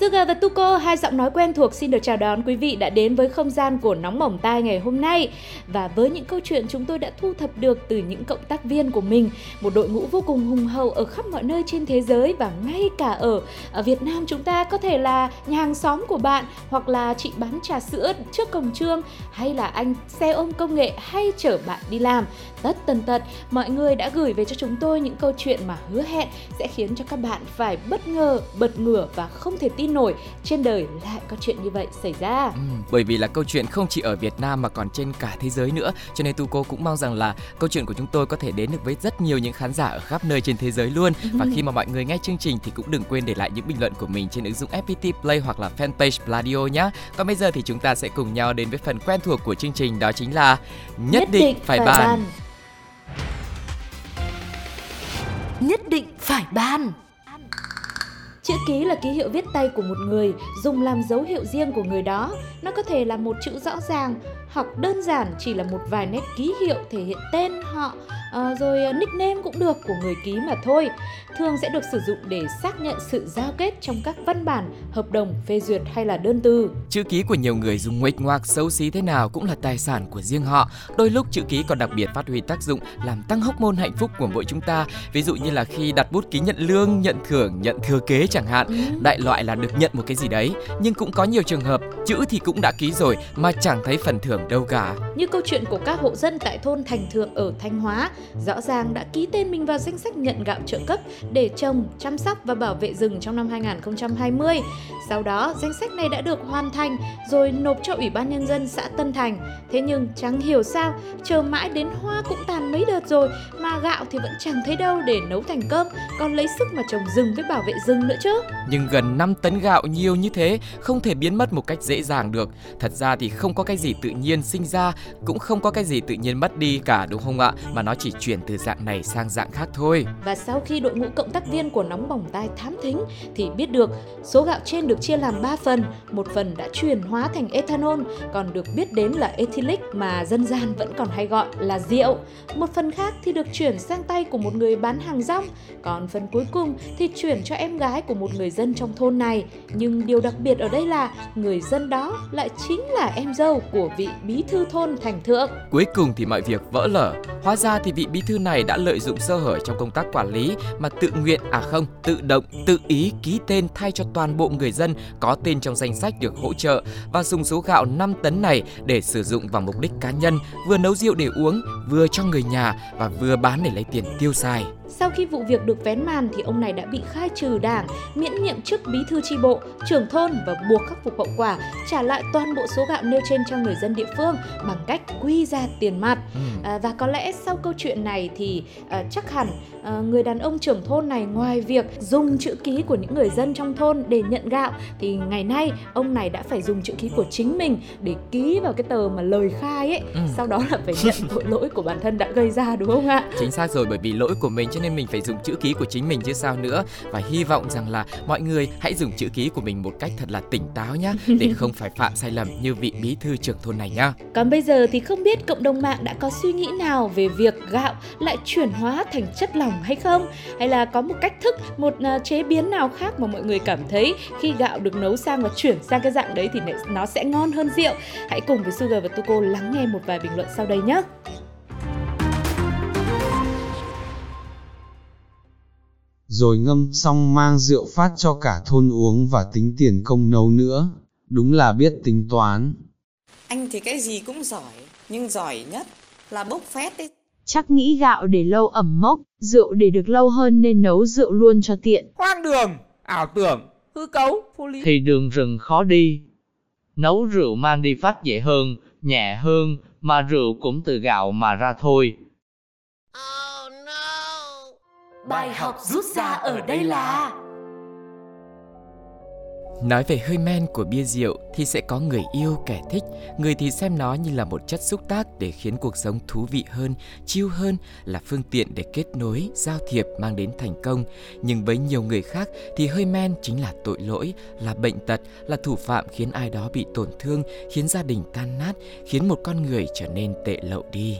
Suga và Tuko, hai giọng nói quen thuộc xin được chào đón quý vị đã đến với không gian của Nóng Bỏng Tai ngày hôm nay. Và với những câu chuyện chúng tôi đã thu thập được từ những cộng tác viên của mình, một đội ngũ vô cùng hùng hậu ở khắp mọi nơi trên thế giới và ngay cả ở, ở Việt Nam chúng ta có thể là nhà hàng xóm của bạn hoặc là chị bán trà sữa trước cổng trương hay là anh xe ôm công nghệ hay chở bạn đi làm. Tất tần tật, mọi người đã gửi về cho chúng tôi những câu chuyện mà hứa hẹn sẽ khiến cho các bạn phải bất ngờ, bật ngửa và không thể tin nổi trên đời lại có chuyện như vậy xảy ra. Ừ, bởi vì là câu chuyện không chỉ ở Việt Nam mà còn trên cả thế giới nữa. Cho nên Tuco cũng mong rằng là câu chuyện của chúng tôi có thể đến được với rất nhiều những khán giả ở khắp nơi trên thế giới luôn. Và khi mà mọi người nghe chương trình thì cũng đừng quên để lại những bình luận của mình trên ứng dụng FPT Play hoặc là fanpage Pladio nhé còn bây giờ thì chúng ta sẽ cùng nhau đến với phần quen thuộc của chương trình đó chính là nhất, định, phải, bàn. Nhất định phải ban Chữ ký là ký hiệu viết tay của một người, dùng làm dấu hiệu riêng của người đó. Nó có thể là một chữ rõ ràng hoặc đơn giản chỉ là một vài nét ký hiệu thể hiện tên họ, à, rồi nickname cũng được của người ký mà thôi. Thường sẽ được sử dụng để xác nhận sự giao kết trong các văn bản, hợp đồng, phê duyệt hay là đơn từ. Chữ ký của nhiều người dùng nguệch ngoạc xấu xí thế nào cũng là tài sản của riêng họ. Đôi lúc chữ ký còn đặc biệt phát huy tác dụng làm tăng hóc môn hạnh phúc của mỗi chúng ta. Ví dụ như là khi đặt bút ký nhận lương, nhận thưởng, nhận thừa kế chẳng hạn. Ừ. Đại loại là được nhận một cái gì đấy. Nhưng cũng có nhiều trường hợp chữ thì cũng đã ký rồi mà chẳng thấy phần thưởng đâu cả. Như câu chuyện của các hộ dân tại thôn Thành Thượng ở Thanh Hóa, rõ ràng đã ký tên mình vào danh sách nhận gạo trợ cấp để trồng, chăm sóc và bảo vệ rừng trong năm 2020. Sau đó, danh sách này đã được hoàn thành rồi nộp cho Ủy ban Nhân dân xã Tân Thành. Thế nhưng chẳng hiểu sao, chờ mãi đến hoa cũng tàn mấy đợt rồi mà gạo thì vẫn chẳng thấy đâu để nấu thành cơm, còn lấy sức mà trồng rừng với bảo vệ rừng nữa chứ. Nhưng gần 5 tấn gạo nhiều như thế không thể biến mất một cách dễ dàng được. Thật ra thì không có cái gì tự nhiên sinh ra, cũng không có cái gì tự nhiên mất đi cả đúng không ạ? Mà nó chỉ chuyển từ dạng này sang dạng khác thôi. Và sau khi đội ngũ cộng tác viên của Nóng Bỏng Tai thám thính thì biết được số gạo trên được chia làm 3 phần, một phần đã chuyển hóa thành ethanol, còn được biết đến là ethylic mà dân gian vẫn còn hay gọi là rượu. Một phần khác thì được chuyển sang tay của một người bán hàng rong, còn phần cuối cùng thì chuyển cho em gái của một người dân trong thôn này. Nhưng điều đặc biệt ở đây là người dân đó lại chính là em dâu của vị bí thư thôn Thành Thượng. Cuối cùng thì mọi việc vỡ lở. Hóa ra thì vị bí thư này đã lợi dụng sơ hở trong công tác quản lý mà tự nguyện à không, tự động, tự ý ký tên thay cho toàn bộ người dân có tên trong danh sách được hỗ trợ và dùng số gạo 5 tấn này để sử dụng vào mục đích cá nhân, vừa nấu rượu để uống, vừa cho người nhà và vừa bán để lấy tiền tiêu xài. Sau khi vụ việc được vén màn thì ông này đã bị khai trừ đảng, miễn nhiệm chức bí thư tri bộ, trưởng thôn và buộc khắc phục hậu quả, trả lại toàn bộ số gạo nêu trên cho người dân địa phương bằng cách quy ra tiền mặt. Ừ. À, và có lẽ sau câu chuyện này thì à, chắc hẳn à, người đàn ông trưởng thôn này ngoài việc dùng chữ ký của những người dân trong thôn để nhận gạo thì ngày nay ông này đã phải dùng chữ ký của chính mình để ký vào cái tờ mà lời khai ấy. Ừ. Sau đó là phải nhận tội lỗi của bản thân đã gây ra đúng không ạ? Chính xác rồi bởi vì lỗi của mình cho nên mình phải dùng chữ ký của chính mình chứ sao nữa và hy vọng rằng là mọi người hãy dùng chữ ký của mình một cách thật là tỉnh táo nhá để không phải phạm sai lầm như vị bí thư trưởng thôn này nhá. Còn bây giờ thì không biết cộng đồng mạng đã có suy nghĩ nào về việc gạo lại chuyển hóa thành chất lỏng hay không? Hay là có một cách thức, một à, chế biến nào khác mà mọi người cảm thấy khi gạo được nấu sang và chuyển sang cái dạng đấy thì nó sẽ ngon hơn rượu? Hãy cùng với Sugar và Tuko lắng nghe một vài bình luận sau đây nhé. rồi ngâm xong mang rượu phát cho cả thôn uống và tính tiền công nấu nữa, đúng là biết tính toán. Anh thì cái gì cũng giỏi, nhưng giỏi nhất là bốc phét ấy. Chắc nghĩ gạo để lâu ẩm mốc, rượu để được lâu hơn nên nấu rượu luôn cho tiện. Hoang đường, ảo tưởng, hư cấu, vô lý. thì đường rừng khó đi. Nấu rượu mang đi phát dễ hơn, nhẹ hơn, mà rượu cũng từ gạo mà ra thôi. Bài học rút ra ở đây là Nói về hơi men của bia rượu thì sẽ có người yêu kẻ thích, người thì xem nó như là một chất xúc tác để khiến cuộc sống thú vị hơn, chiêu hơn, là phương tiện để kết nối, giao thiệp mang đến thành công. Nhưng với nhiều người khác thì hơi men chính là tội lỗi, là bệnh tật, là thủ phạm khiến ai đó bị tổn thương, khiến gia đình tan nát, khiến một con người trở nên tệ lậu đi.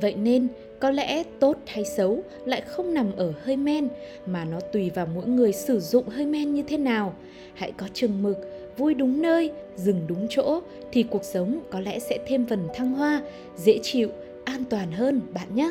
Vậy nên, có lẽ tốt hay xấu lại không nằm ở hơi men mà nó tùy vào mỗi người sử dụng hơi men như thế nào. Hãy có chừng mực, vui đúng nơi, dừng đúng chỗ thì cuộc sống có lẽ sẽ thêm phần thăng hoa, dễ chịu, an toàn hơn bạn nhé.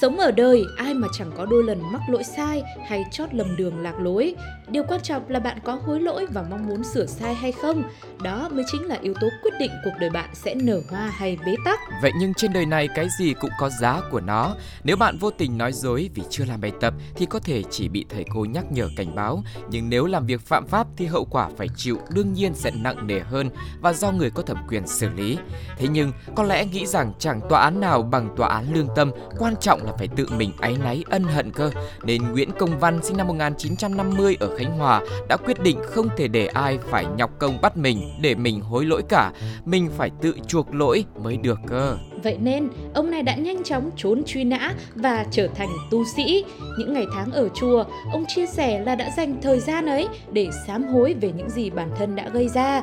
Sống ở đời, ai mà chẳng có đôi lần mắc lỗi sai hay chót lầm đường lạc lối. Điều quan trọng là bạn có hối lỗi và mong muốn sửa sai hay không. Đó mới chính là yếu tố quyết định cuộc đời bạn sẽ nở hoa hay bế tắc. Vậy nhưng trên đời này cái gì cũng có giá của nó. Nếu bạn vô tình nói dối vì chưa làm bài tập thì có thể chỉ bị thầy cô nhắc nhở cảnh báo. Nhưng nếu làm việc phạm pháp thì hậu quả phải chịu đương nhiên sẽ nặng nề hơn và do người có thẩm quyền xử lý. Thế nhưng có lẽ nghĩ rằng chẳng tòa án nào bằng tòa án lương tâm, quan trọng là phải tự mình áy náy ân hận cơ. Nên Nguyễn Công Văn sinh năm 1950 ở Khánh Hòa đã quyết định không thể để ai phải nhọc công bắt mình để mình hối lỗi cả. Mình phải tự chuộc lỗi mới được cơ. Vậy nên, ông này đã nhanh chóng trốn truy nã và trở thành tu sĩ. Những ngày tháng ở chùa, ông chia sẻ là đã dành thời gian ấy để sám hối về những gì bản thân đã gây ra.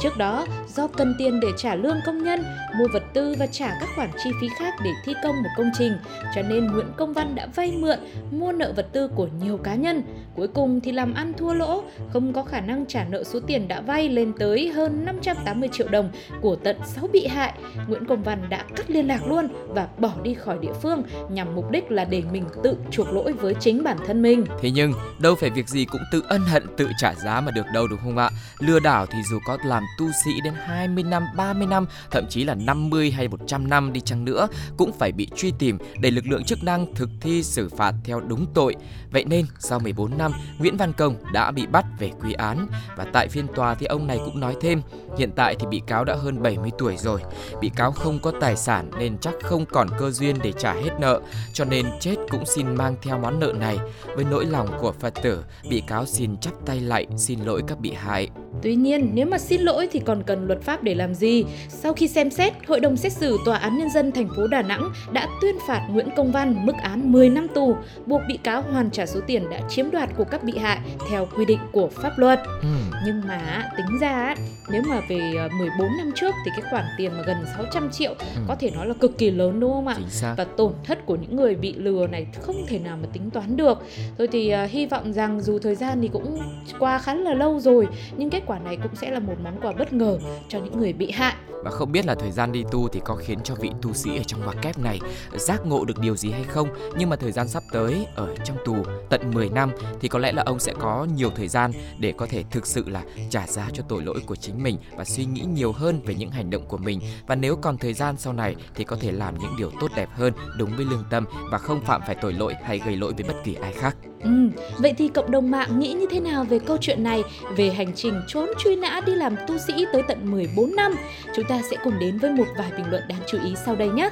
Trước đó, do cần tiền để trả lương công nhân, mua vật tư và trả các khoản chi phí khác để thi công một công trình, cho nên Nguyễn Công Văn đã vay mượn, mua nợ vật tư của nhiều cá nhân. Cuối cùng thì làm ăn thua lỗ, không có khả năng trả nợ số tiền đã vay lên tới hơn 580 triệu đồng của tận 6 bị hại. Nguyễn Công Văn đã cắt liên lạc luôn và bỏ đi khỏi địa phương nhằm mục đích là để mình tự chuộc lỗi với chính bản thân mình. Thế nhưng đâu phải việc gì cũng tự ân hận tự trả giá mà được đâu đúng không ạ? Lừa đảo thì dù có làm tu sĩ đến 20 năm, 30 năm, thậm chí là 50 hay 100 năm đi chăng nữa cũng phải bị truy tìm để lực lượng chức năng thực thi xử phạt theo đúng tội. Vậy nên sau 14 năm, Nguyễn Văn Công đã bị bắt về quy án và tại phiên tòa thì ông này cũng nói thêm, hiện tại thì bị cáo đã hơn 70 tuổi rồi, bị cáo không có tài sản nên chắc không còn cơ duyên để trả hết nợ, cho nên chết cũng xin mang theo món nợ này. Với nỗi lòng của Phật tử, bị cáo xin chắp tay lại xin lỗi các bị hại. Tuy nhiên, nếu mà xin lỗi thì còn cần luật pháp để làm gì? Sau khi xem xét, Hội đồng xét xử Tòa án Nhân dân thành phố Đà Nẵng đã tuyên phạt Nguyễn Công Văn mức án 10 năm tù, buộc bị cáo hoàn trả số tiền đã chiếm đoạt của các bị hại theo quy định của pháp luật. Ừ. Nhưng mà tính ra nếu mà về 14 năm trước thì cái khoản tiền mà gần 600 triệu Ừ. có thể nói là cực kỳ lớn đúng không ạ? Và tổn thất của những người bị lừa này không thể nào mà tính toán được. Thôi thì à, hy vọng rằng dù thời gian thì cũng qua khá là lâu rồi nhưng kết quả này cũng sẽ là một món quà bất ngờ cho những người bị hại. Và không biết là thời gian đi tu thì có khiến cho vị tu sĩ ở trong ngoặc kép này giác ngộ được điều gì hay không. Nhưng mà thời gian sắp tới ở trong tù tận 10 năm thì có lẽ là ông sẽ có nhiều thời gian để có thể thực sự là trả giá cho tội lỗi của chính mình Và suy nghĩ nhiều hơn về những hành động của mình. Và nếu còn thời gian sau này thì có thể làm những điều tốt đẹp hơn đúng với lương tâm Và không phạm phải tội lỗi hay gây lỗi với bất kỳ ai khác. Ừ, vậy thì cộng đồng mạng nghĩ như thế nào về câu chuyện này, về hành trình trốn truy nã đi làm tu sĩ tới tận 14 năm? Chúng ta sẽ cùng đến với một vài bình luận đáng chú ý sau đây nhé.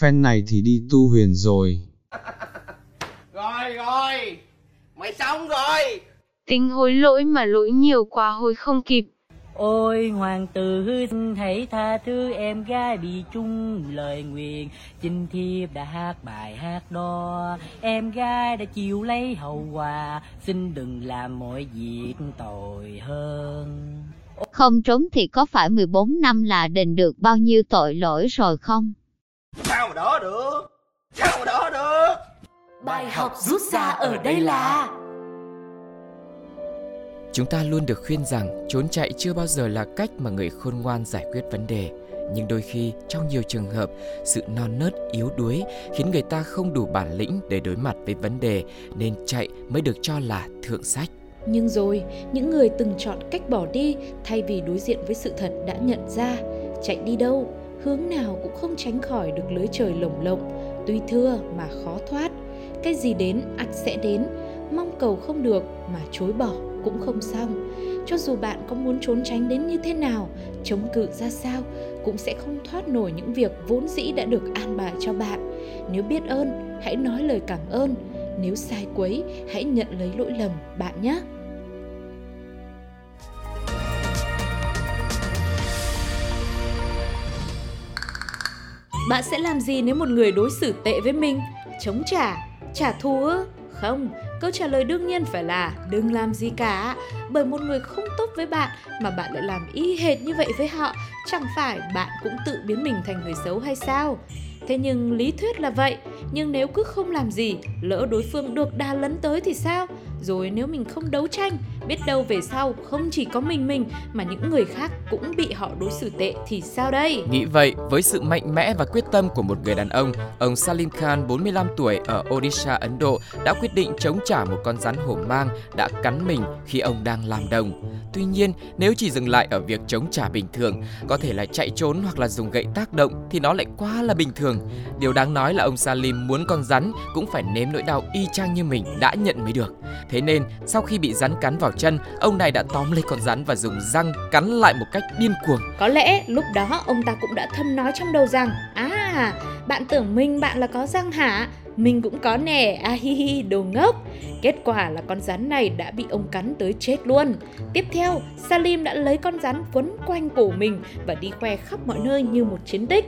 Fan này thì đi tu huyền rồi. Rồi rồi, mày xong rồi. Tính hối lỗi mà lỗi nhiều quá hối không kịp. Ôi hoàng tử hãy tha thứ em gái bị chung lời nguyện Chinh thiếp đã hát bài hát đó Em gái đã chịu lấy hậu quả Xin đừng làm mọi việc tội hơn Không trốn thì có phải 14 năm là đền được bao nhiêu tội lỗi rồi không? Sao mà đỡ được? Sao mà đỡ được? Bài học rút ra ở đây là Chúng ta luôn được khuyên rằng trốn chạy chưa bao giờ là cách mà người khôn ngoan giải quyết vấn đề. Nhưng đôi khi, trong nhiều trường hợp, sự non nớt, yếu đuối khiến người ta không đủ bản lĩnh để đối mặt với vấn đề, nên chạy mới được cho là thượng sách. Nhưng rồi, những người từng chọn cách bỏ đi thay vì đối diện với sự thật đã nhận ra chạy đi đâu, hướng nào cũng không tránh khỏi được lưới trời lồng lộng, tuy thưa mà khó thoát. Cái gì đến ắt sẽ đến, mong cầu không được mà chối bỏ cũng không xong. cho dù bạn có muốn trốn tránh đến như thế nào, chống cự ra sao, cũng sẽ không thoát nổi những việc vốn dĩ đã được an bài cho bạn. Nếu biết ơn, hãy nói lời cảm ơn. Nếu sai quấy, hãy nhận lấy lỗi lầm bạn nhé. Bạn sẽ làm gì nếu một người đối xử tệ với mình? Chống trả, trả thù ư? Không, câu trả lời đương nhiên phải là đừng làm gì cả. Bởi một người không tốt với bạn mà bạn lại làm y hệt như vậy với họ, chẳng phải bạn cũng tự biến mình thành người xấu hay sao? Thế nhưng lý thuyết là vậy, nhưng nếu cứ không làm gì, lỡ đối phương được đà lấn tới thì sao? Rồi nếu mình không đấu tranh, biết đâu về sau không chỉ có mình mình mà những người khác cũng bị họ đối xử tệ thì sao đây? Nghĩ vậy, với sự mạnh mẽ và quyết tâm của một người đàn ông, ông Salim Khan 45 tuổi ở Odisha, Ấn Độ đã quyết định chống trả một con rắn hổ mang đã cắn mình khi ông đang làm đồng. Tuy nhiên, nếu chỉ dừng lại ở việc chống trả bình thường, có thể là chạy trốn hoặc là dùng gậy tác động thì nó lại quá là bình thường. Điều đáng nói là ông Salim muốn con rắn cũng phải nếm nỗi đau y chang như mình đã nhận mới được. Thế nên, sau khi bị rắn cắn vào chân, ông này đã tóm lấy con rắn và dùng răng cắn lại một cách điên cuồng. Có lẽ lúc đó ông ta cũng đã thầm nói trong đầu rằng À, bạn tưởng mình bạn là có răng hả? Mình cũng có nè, à hi hi, đồ ngốc. Kết quả là con rắn này đã bị ông cắn tới chết luôn. Tiếp theo, Salim đã lấy con rắn quấn quanh cổ mình và đi khoe khắp mọi nơi như một chiến tích.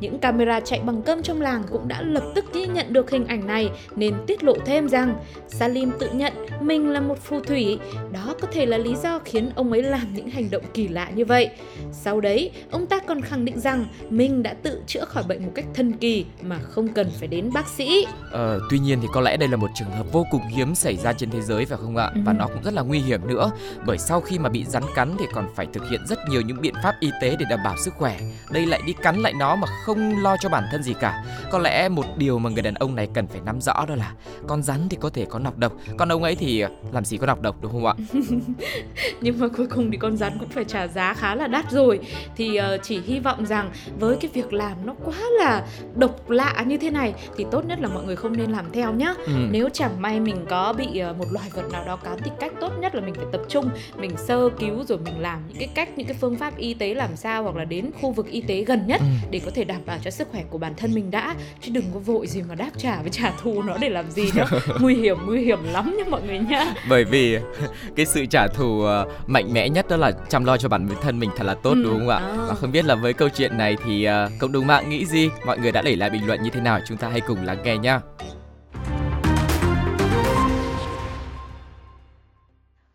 Những camera chạy bằng cơm trong làng cũng đã lập tức ghi nhận được hình ảnh này nên tiết lộ thêm rằng Salim tự nhận mình là một phù thủy. Đó có thể là lý do khiến ông ấy làm những hành động kỳ lạ như vậy. Sau đấy, ông ta còn khẳng định rằng mình đã tự chữa khỏi bệnh một cách thần kỳ mà không cần phải đến bác sĩ. Ờ, tuy nhiên thì có lẽ đây là một trường hợp vô cùng hiếm xảy ra trên thế giới phải không ạ? Ừ. Và nó cũng rất là nguy hiểm nữa bởi sau khi mà bị rắn cắn thì còn phải thực hiện rất nhiều những biện pháp y tế để đảm bảo sức khỏe. Đây lại đi cắn lại nó mà không lo cho bản thân gì cả. Có lẽ một điều mà người đàn ông này cần phải nắm rõ đó là con rắn thì có thể có nọc độc, còn ông ấy thì làm gì có nọc độc đúng không ạ? Nhưng mà cuối cùng thì con rắn cũng phải trả giá khá là đắt rồi. Thì uh, chỉ hy vọng rằng với cái việc làm nó quá là độc lạ như thế này thì tốt nhất là mọi người không nên làm theo nhá. Ừ. Nếu chẳng may mình có bị uh, một loài vật nào đó cắn thì cách tốt nhất là mình phải tập trung, mình sơ cứu rồi mình làm những cái cách những cái phương pháp y tế làm sao hoặc là đến khu vực y tế gần nhất Ừ. để có thể đảm bảo cho sức khỏe của bản thân mình đã chứ đừng có vội gì mà đáp trả với trả thù nó để làm gì nữa. nguy hiểm nguy hiểm lắm nha mọi người nhá. Bởi vì cái sự trả thù ờ, mạnh mẽ nhất đó là chăm lo cho bản thân mình thật là tốt Ừ, đúng không ạ? à. Và không biết là với câu chuyện này thì ờ, cộng đồng mạng nghĩ gì? Mọi người đã để lại bình luận như thế nào? Chúng ta hãy cùng lắng nghe nhá.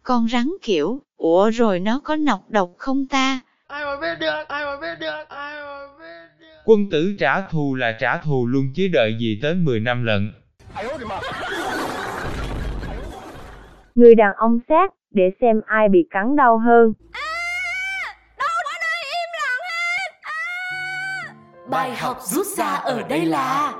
Con rắn kiểu, ủa rồi nó có nọc độc không ta? Ai mà biết được, ai mà biết được, ai mà biết được. Quân tử trả thù là trả thù luôn chứ đợi gì tới 10 năm lận. Người đàn ông xét để xem ai bị cắn đau hơn. Bài học rút ra ở đây là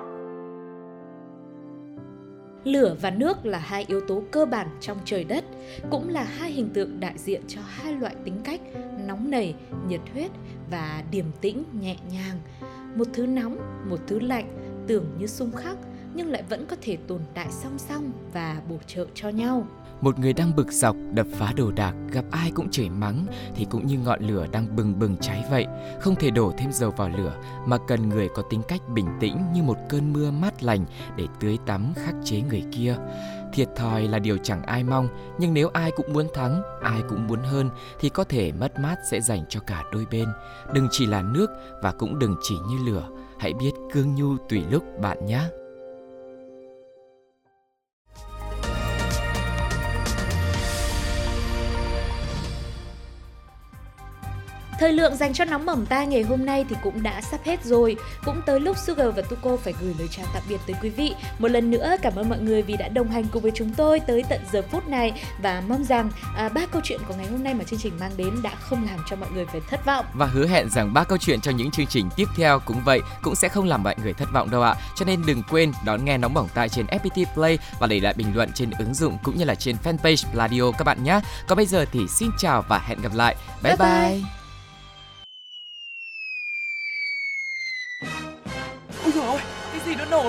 Lửa và nước là hai yếu tố cơ bản trong trời đất, cũng là hai hình tượng đại diện cho hai loại tính cách nóng nảy, nhiệt huyết và điềm tĩnh, nhẹ nhàng. Một thứ nóng, một thứ lạnh, tưởng như xung khắc nhưng lại vẫn có thể tồn tại song song và bổ trợ cho nhau. Một người đang bực dọc, đập phá đồ đạc, gặp ai cũng chửi mắng thì cũng như ngọn lửa đang bừng bừng cháy vậy. Không thể đổ thêm dầu vào lửa mà cần người có tính cách bình tĩnh như một cơn mưa mát lành để tưới tắm khắc chế người kia. Thiệt thòi là điều chẳng ai mong, nhưng nếu ai cũng muốn thắng, ai cũng muốn hơn thì có thể mất mát sẽ dành cho cả đôi bên. Đừng chỉ là nước và cũng đừng chỉ như lửa, hãy biết cương nhu tùy lúc bạn nhé. Thời lượng dành cho nóng bỏng tai ngày hôm nay thì cũng đã sắp hết rồi. Cũng tới lúc Sugar và Tuko phải gửi lời chào tạm biệt tới quý vị. Một lần nữa cảm ơn mọi người vì đã đồng hành cùng với chúng tôi tới tận giờ phút này và mong rằng à, ba câu chuyện của ngày hôm nay mà chương trình mang đến đã không làm cho mọi người phải thất vọng. Và hứa hẹn rằng ba câu chuyện trong những chương trình tiếp theo cũng vậy cũng sẽ không làm mọi người thất vọng đâu ạ. Cho nên đừng quên đón nghe nóng bỏng tai trên FPT Play và để lại bình luận trên ứng dụng cũng như là trên fanpage Radio các bạn nhé. Còn bây giờ thì xin chào và hẹn gặp lại. Bye bye. Bye bye.